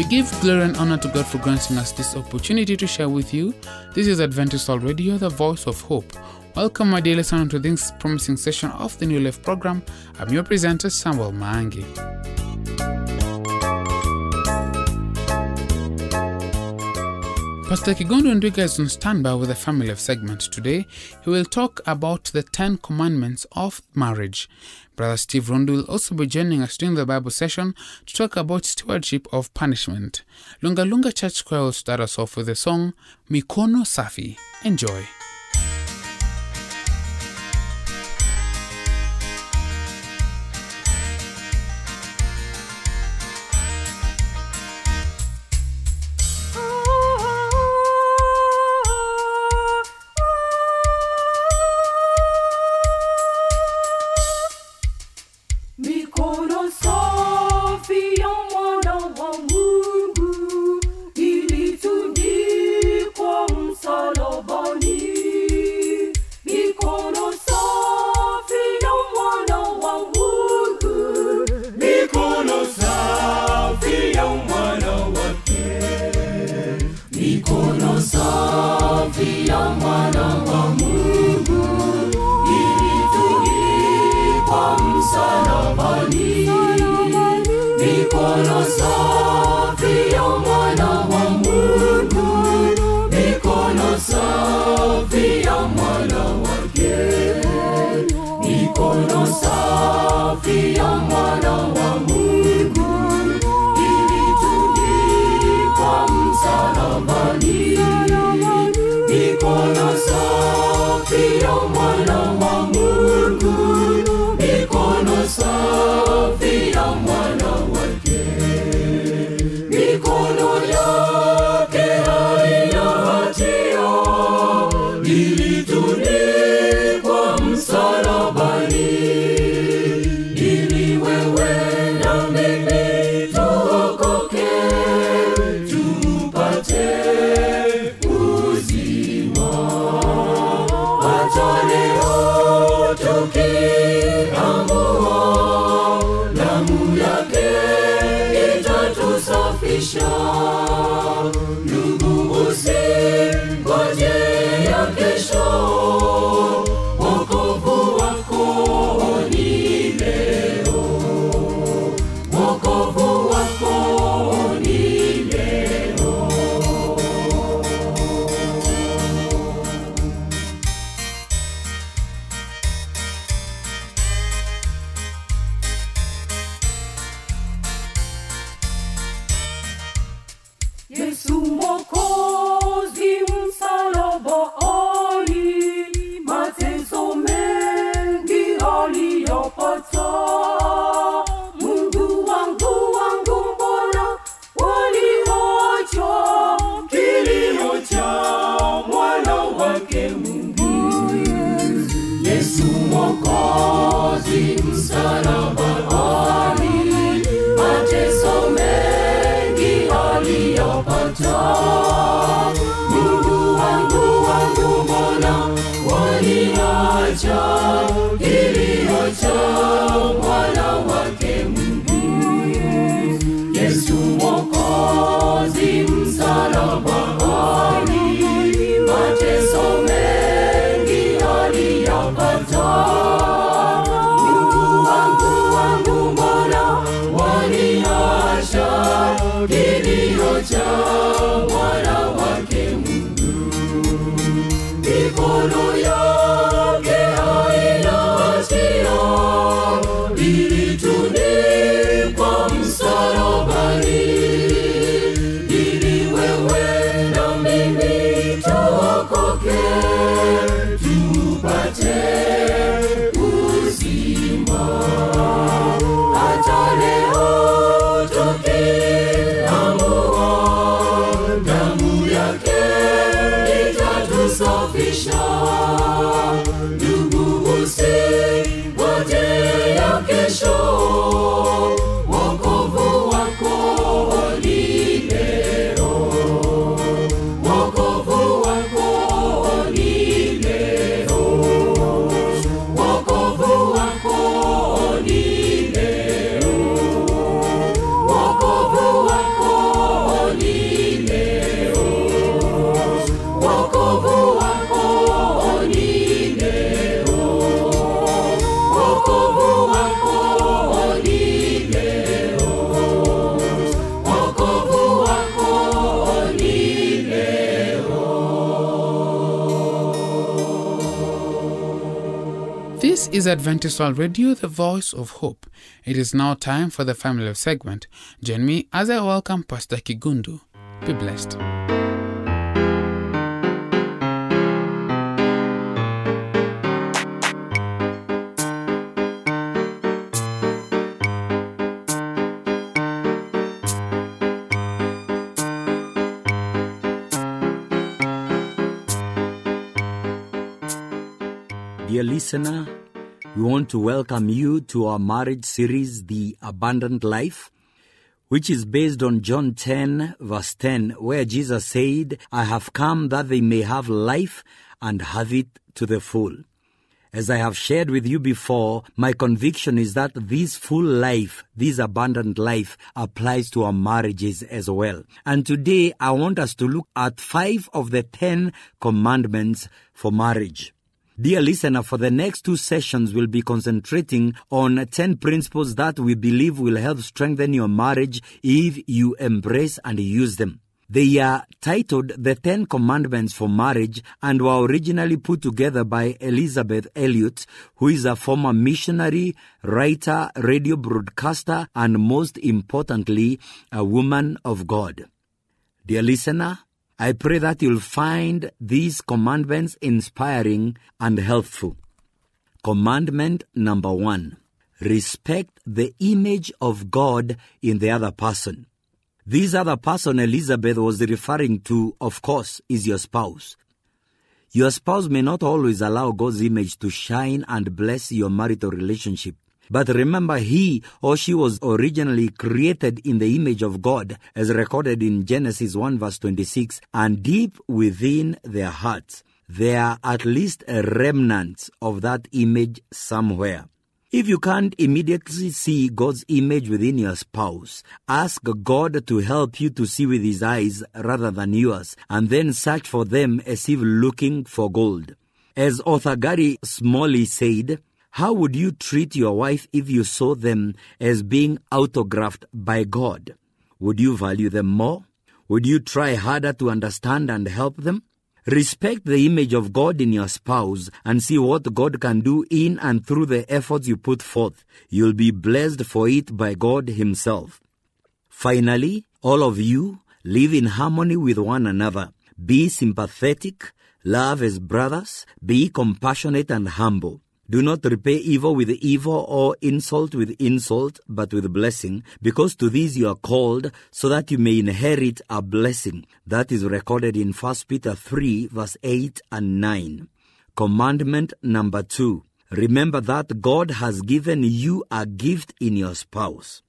We give glory and honor to God for granting us this opportunity to share with you. This is Adventist Radio, the voice of hope. Welcome, my dear listener, to this promising session of the New Life program. I'm your presenter, Samuel Mangi. Pastor Kigondo Ndwiga is on standby with a family of segment today. He will talk about the Ten Commandments of marriage. Brother Steve Rondo will also be joining us during the Bible session to talk about stewardship of punishment. Lunga Lunga Church Choir will start us off with the song Mikono Safi. Enjoy. Aliyopata. 州 This is Adventist Radio, the voice of hope. It is now time for the family of segment. Join me as I welcome Pastor Kigundu. Be blessed. Dear listener, we want to welcome you to our marriage series, The Abundant Life, which is based on John 10, verse 10, where Jesus said, I have come that they may have life and have it to the full. As I have shared with you before, my conviction is that this full life, this abundant life, applies to our marriages as well. And today I want us to look at five of the ten commandments for marriage. Dear listener, for the next two sessions, we'll be concentrating on 10 principles that we believe will help strengthen your marriage if you embrace and use them. They are titled The Ten Commandments for Marriage and were originally put together by Elizabeth Elliot, who is a former missionary, writer, radio broadcaster, and most importantly, a woman of God. Dear listener, I pray that you'll find these commandments inspiring and helpful. Commandment number one respect the image of God in the other person. This other person Elizabeth was referring to, of course, is your spouse. Your spouse may not always allow God's image to shine and bless your marital relationship. But remember, he or she was originally created in the image of God, as recorded in Genesis 1 verse 26, and deep within their hearts, there are at least a remnant of that image somewhere. If you can't immediately see God's image within your spouse, ask God to help you to see with His eyes rather than yours, and then search for them as if looking for gold. As author Gary Smalley said, how would you treat your wife if you saw them as being autographed by God? Would you value them more? Would you try harder to understand and help them? Respect the image of God in your spouse and see what God can do in and through the efforts you put forth. You'll be blessed for it by God Himself. Finally, all of you live in harmony with one another. Be sympathetic, love as brothers, be compassionate and humble. Do not repay evil with evil or insult with insult, but with blessing, because to these you are called, so that you may inherit a blessing. That is recorded in 1 Peter 3, verse 8 and 9. Commandment number 2. Remember that God has given you a gift in your spouse.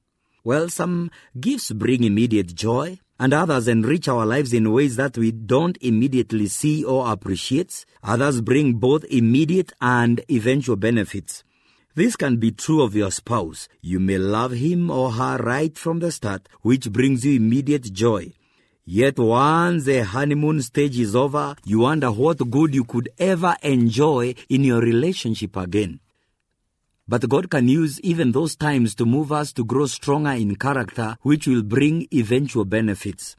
Well, some gifts bring immediate joy, and others enrich our lives in ways that we don't immediately see or appreciate. Others bring both immediate and eventual benefits. This can be true of your spouse. You may love him or her right from the start, which brings you immediate joy. Yet once the honeymoon stage is over, you wonder what good you could ever enjoy in your relationship again. But God can use even those times to move us to grow stronger in character, which will bring eventual benefits.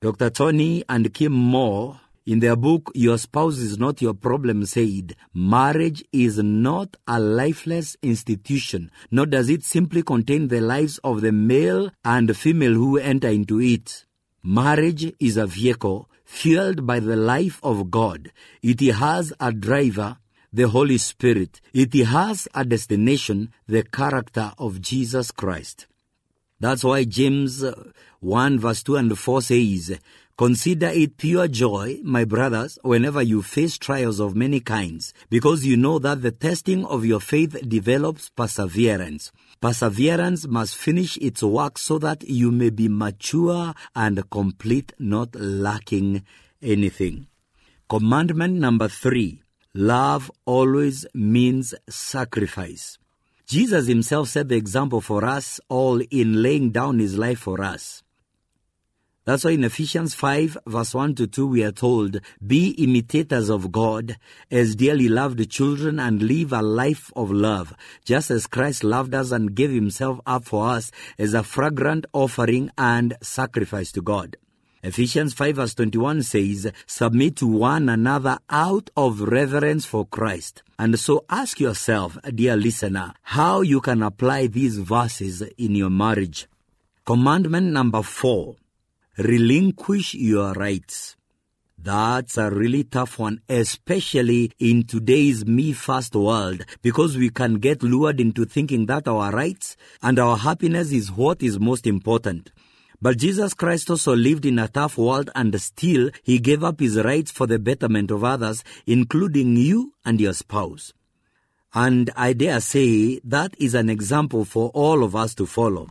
Dr. Tony and Kim Moore, in their book Your Spouse is Not Your Problem, said, Marriage is not a lifeless institution, nor does it simply contain the lives of the male and female who enter into it. Marriage is a vehicle fueled by the life of God. It has a driver, the Holy Spirit. It has a destination, the character of Jesus Christ. That's why James uh, 1 verse 2 and 4 says, Consider it pure joy, my brothers, whenever you face trials of many kinds, because you know that the testing of your faith develops perseverance. Perseverance must finish its work so that you may be mature and complete, not lacking anything. Commandment number three love always means sacrifice. Jesus himself set the example for us all in laying down his life for us. That's why in Ephesians 5 verse 1 to 2 we are told, Be imitators of God as dearly loved children and live a life of love, just as Christ loved us and gave himself up for us as a fragrant offering and sacrifice to God. Ephesians 5 verse 21 says, Submit to one another out of reverence for Christ. And so ask yourself, dear listener, how you can apply these verses in your marriage. Commandment number four relinquish your rights. That's a really tough one, especially in today's me first world, because we can get lured into thinking that our rights and our happiness is what is most important. But Jesus Christ also lived in a tough world and still he gave up his rights for the betterment of others, including you and your spouse. And I dare say that is an example for all of us to follow.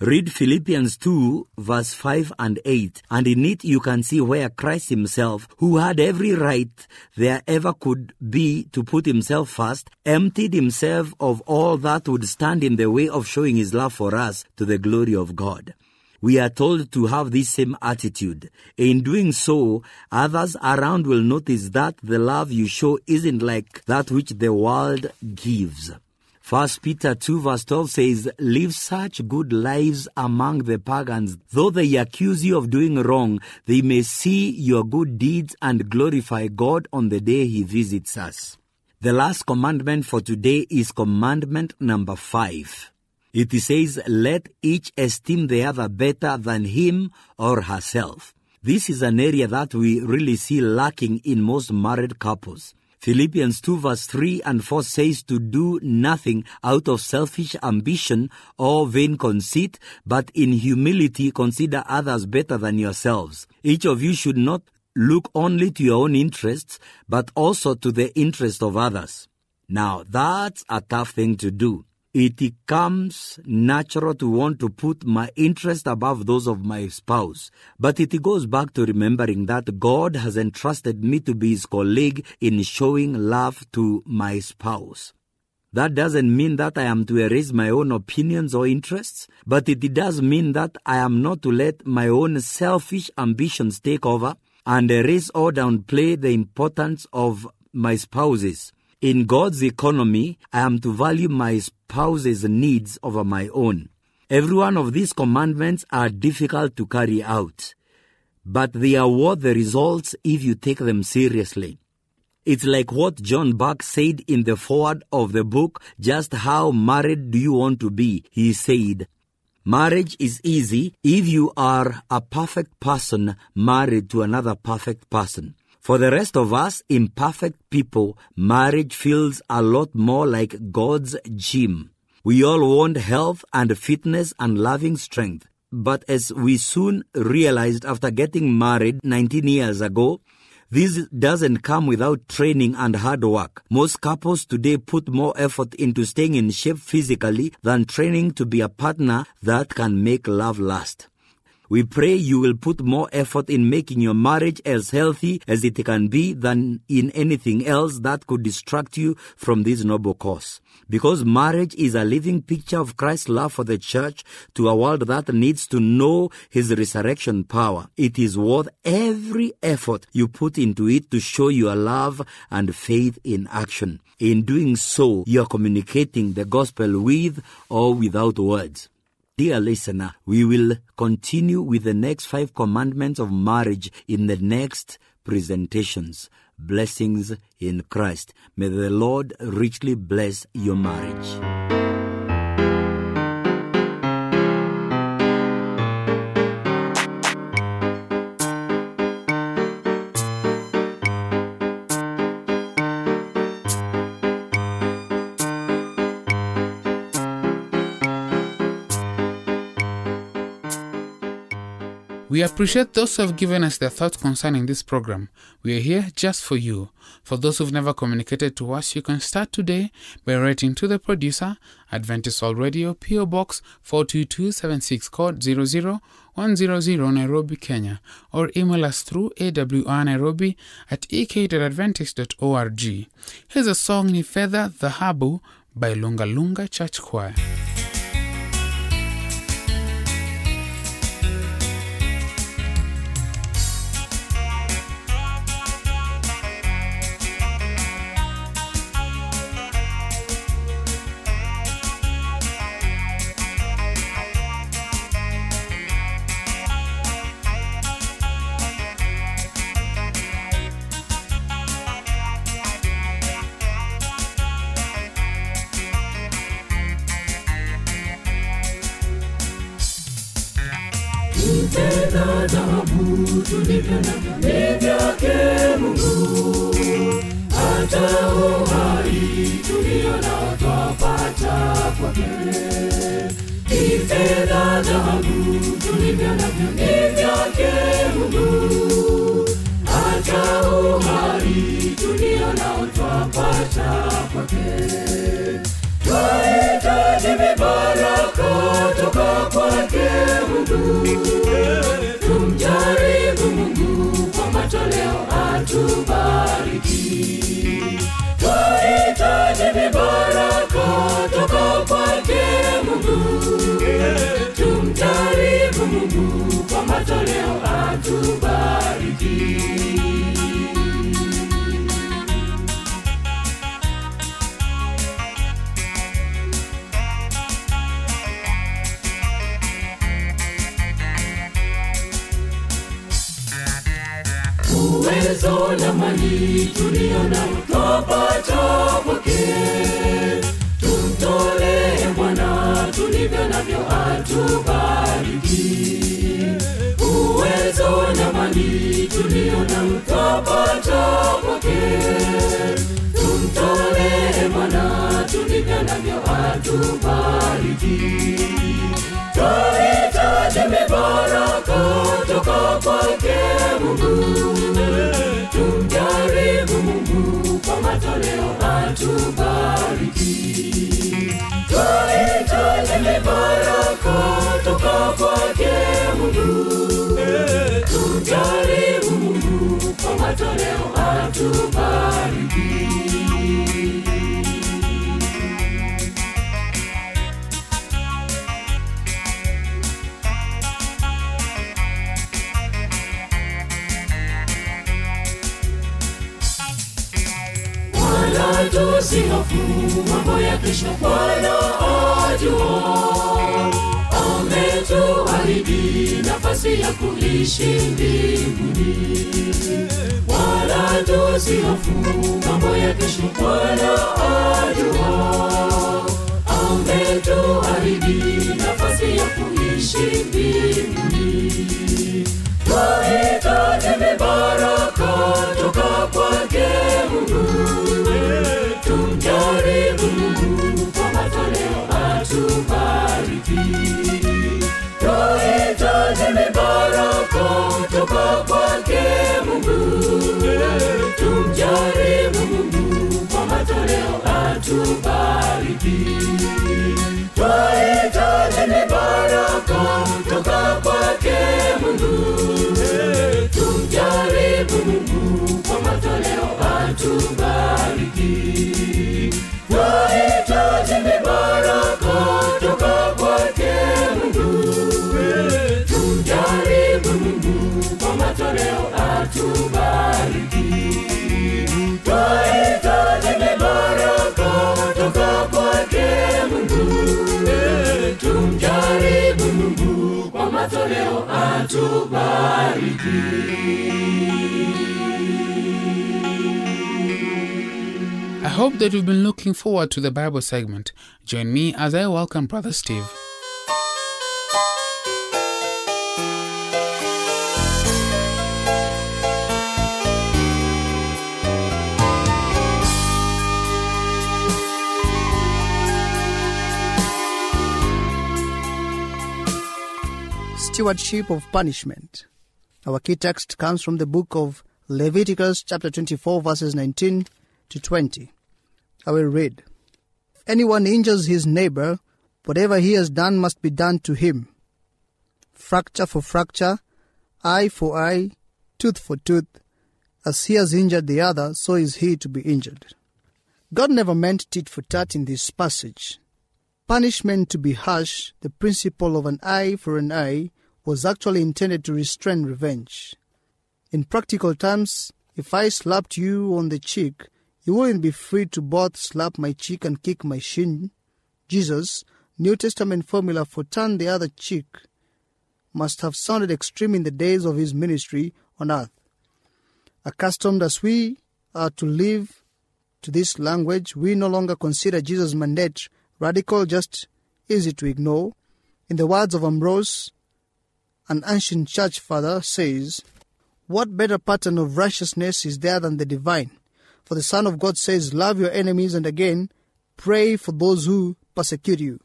Read Philippians 2 verse 5 and 8 and in it you can see where Christ himself, who had every right there ever could be to put himself first, emptied himself of all that would stand in the way of showing his love for us to the glory of God. We are told to have this same attitude. In doing so, others around will notice that the love you show isn't like that which the world gives. First Peter 2 verse 12 says, Live such good lives among the pagans. Though they accuse you of doing wrong, they may see your good deeds and glorify God on the day He visits us. The last commandment for today is commandment number five. It says, Let each esteem the other better than him or herself. This is an area that we really see lacking in most married couples. Philippians 2 verse 3 and 4 says to do nothing out of selfish ambition or vain conceit, but in humility consider others better than yourselves. Each of you should not look only to your own interests, but also to the interest of others. Now, that's a tough thing to do. It comes natural to want to put my interest above those of my spouse. But it goes back to remembering that God has entrusted me to be his colleague in showing love to my spouse. That doesn't mean that I am to erase my own opinions or interests, but it does mean that I am not to let my own selfish ambitions take over and erase or downplay the importance of my spouse's. In God's economy, I am to value my spouse's needs over my own. Every one of these commandments are difficult to carry out, but they are worth the results if you take them seriously. It's like what John Buck said in the foreword of the book, Just How Married Do You Want to Be? He said, Marriage is easy if you are a perfect person married to another perfect person. For the rest of us imperfect people, marriage feels a lot more like God's gym. We all want health and fitness and loving strength. But as we soon realized after getting married 19 years ago, this doesn't come without training and hard work. Most couples today put more effort into staying in shape physically than training to be a partner that can make love last. We pray you will put more effort in making your marriage as healthy as it can be than in anything else that could distract you from this noble cause. Because marriage is a living picture of Christ's love for the church to a world that needs to know his resurrection power. It is worth every effort you put into it to show your love and faith in action. In doing so, you are communicating the gospel with or without words. Dear listener, we will continue with the next five commandments of marriage in the next presentations. Blessings in Christ. May the Lord richly bless your marriage. We appreciate those who have given us their thoughts concerning this program. We are here just for you. For those who've never communicated to us, you can start today by writing to the producer, Adventist World Radio, PO Box 42276, code 00100 Nairobi, Kenya, or email us through awrnairobi at ek.adventist.org. Here's a song Ni Fedha Dhahabu by Lunga Lunga Church Choir. Fedha, dhahabu ni vyake Mungu. Hata uhai tulio nao twapata kwake. Ni fedha, dhahabu tulivyo navyo ni vyake Mungu. Hata uhai tulio nao twapata kwake. Twahitaji mibaraka toka kwake Mungu. Tumjaribu Mungu kwa matoleo atubariki. Twahitaji mibaraka toka kwake Mungu. Tumjaribu Mungu twapata kwake. Tumtolee Bwana tulivyo navyo atubariki. Twahitaji mibaraka toka kwake Mungu. Tumjaribu Mungu kwa matoleo atubariki. Twahitaji mibaraka toka kwake Mungu. Tumjaribu Mungu leo hatubariki tusihofu mambo ya kesho, Bwana ajua. Ametuahidi nafasi ya kuishi mbinguni, wala tusihofu mambo ya kesho, Bwana ajua. Ametuahidi nafasi ya kuishi mbinguni. Twahitaji toka Mungu. Tumjaribu Mungu kwa matoleo atubariki. Twahitaji mibaraka toka kwake Mungu. Tumjaribu Mungu kwa matoleo atubariki. I hope that you've been looking forward to the Bible segment. Join me as I welcome Brother Steve. Stewardship of punishment. Our key text comes from the book of Leviticus, chapter 24, verses 19 to 20. I will read. Anyone injures his neighbor, whatever he has done must be done to him. Fracture for fracture, eye for eye, tooth for tooth. As he has injured the other, so is he to be injured. God never meant tit for tat in this passage. Punishment to be harsh, the principle of an eye for an eye, was actually intended to restrain revenge. In practical terms, if I slapped you on the cheek, you wouldn't be free to both slap my cheek and kick my shin. Jesus, New Testament formula for turn the other cheek, must have sounded extreme in the days of his ministry on earth. Accustomed as we are to live to this language, we no longer consider Jesus' mandate radical, just easy to ignore. In the words of Ambrose, an ancient church father, says, What better pattern of righteousness is there than the divine? For the Son of God says, Love your enemies, and again, pray for those who persecute you.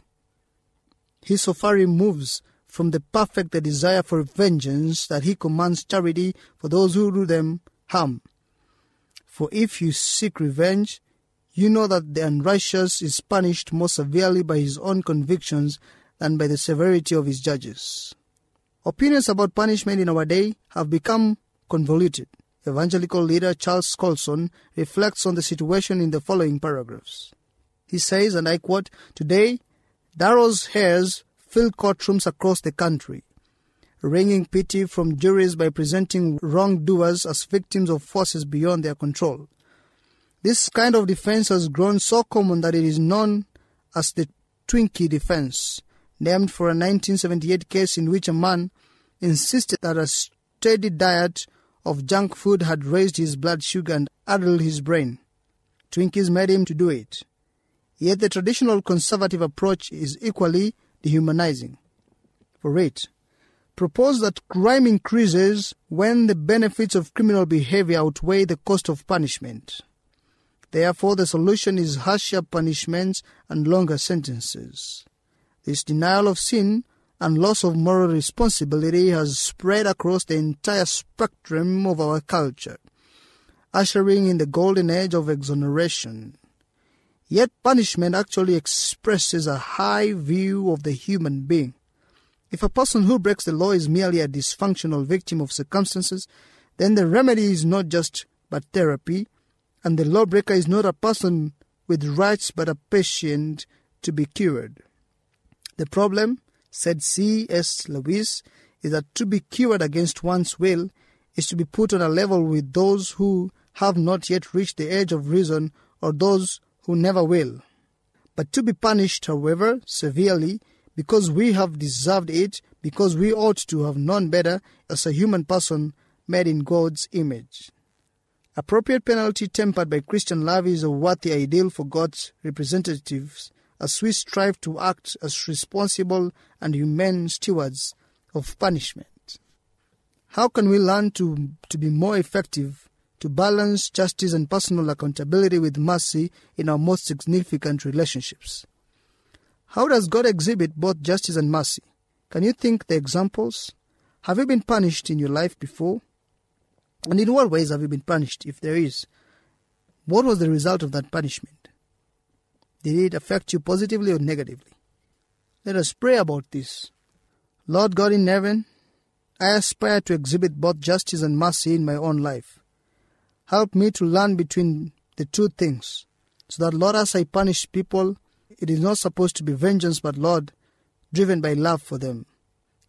He so far removes from the perfect the desire for vengeance that he commands charity for those who do them harm. For if you seek revenge, you know that the unrighteous is punished more severely by his own convictions than by the severity of his judges. Opinions about punishment in our day have become convoluted. Evangelical leader Charles Colson reflects on the situation in the following paragraphs. He says, and I quote, Today, Darrow's heirs fill courtrooms across the country, wringing pity from juries by presenting wrongdoers as victims of forces beyond their control. This kind of defense has grown so common that it is known as the Twinkie defense, named for a 1978 case in which a man insisted that a steady diet of junk food had raised his blood sugar and addled his brain. Twinkies made him to do it. Yet the traditional conservative approach is equally dehumanizing. For it, propose that crime increases when the benefits of criminal behavior outweigh the cost of punishment. Therefore, the solution is harsher punishments and longer sentences. This denial of sin and loss of moral responsibility has spread across the entire spectrum of our culture, ushering in the golden age of exoneration. Yet punishment actually expresses a high view of the human being. If a person who breaks the law is merely a dysfunctional victim of circumstances, then the remedy is not just but therapy, and the lawbreaker is not a person with rights but a patient to be cured. The problem, said C.S. Lewis, is that to be cured against one's will is to be put on a level with those who have not yet reached the age of reason or those who never will. But to be punished, however, severely, because we have deserved it, because we ought to have known better as a human person made in God's image. Appropriate penalty tempered by Christian love is a worthy ideal for God's representatives as we strive to act as responsible and humane stewards of punishment. How can we learn to, to be more effective to balance justice and personal accountability with mercy in our most significant relationships? How does God exhibit both justice and mercy? Can you think the examples? Have you been punished in your life before? And in what ways have you been punished, if there is? What was the result of that punishment? Did it affect you positively or negatively? Let us pray about this. Lord God in heaven, I aspire to exhibit both justice and mercy in my own life. Help me to learn between the two things, so that, Lord, as I punish people, it is not supposed to be vengeance, but, Lord, driven by love for them.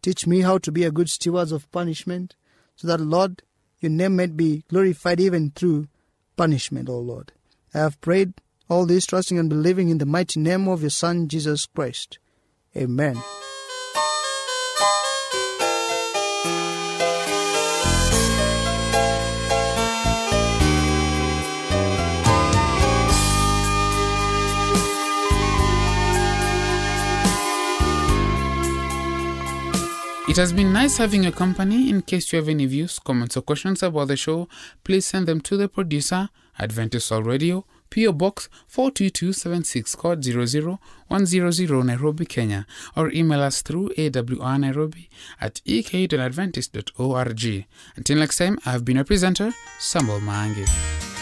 Teach me how to be a good steward of punishment, so that, Lord, your name might be glorified even through punishment, O Lord. I have prayed all this trusting and believing in the mighty name of your Son, Jesus Christ. Amen. It has been nice having your company. In case you have any views, comments, or questions about the show, please send them to the producer, Adventist World Radio, PO Box 42276, code 00100 Nairobi, Kenya, or email us through awrnairobi at ek.adventist.org. Until next time, I have been your presenter, Samuel Maangi.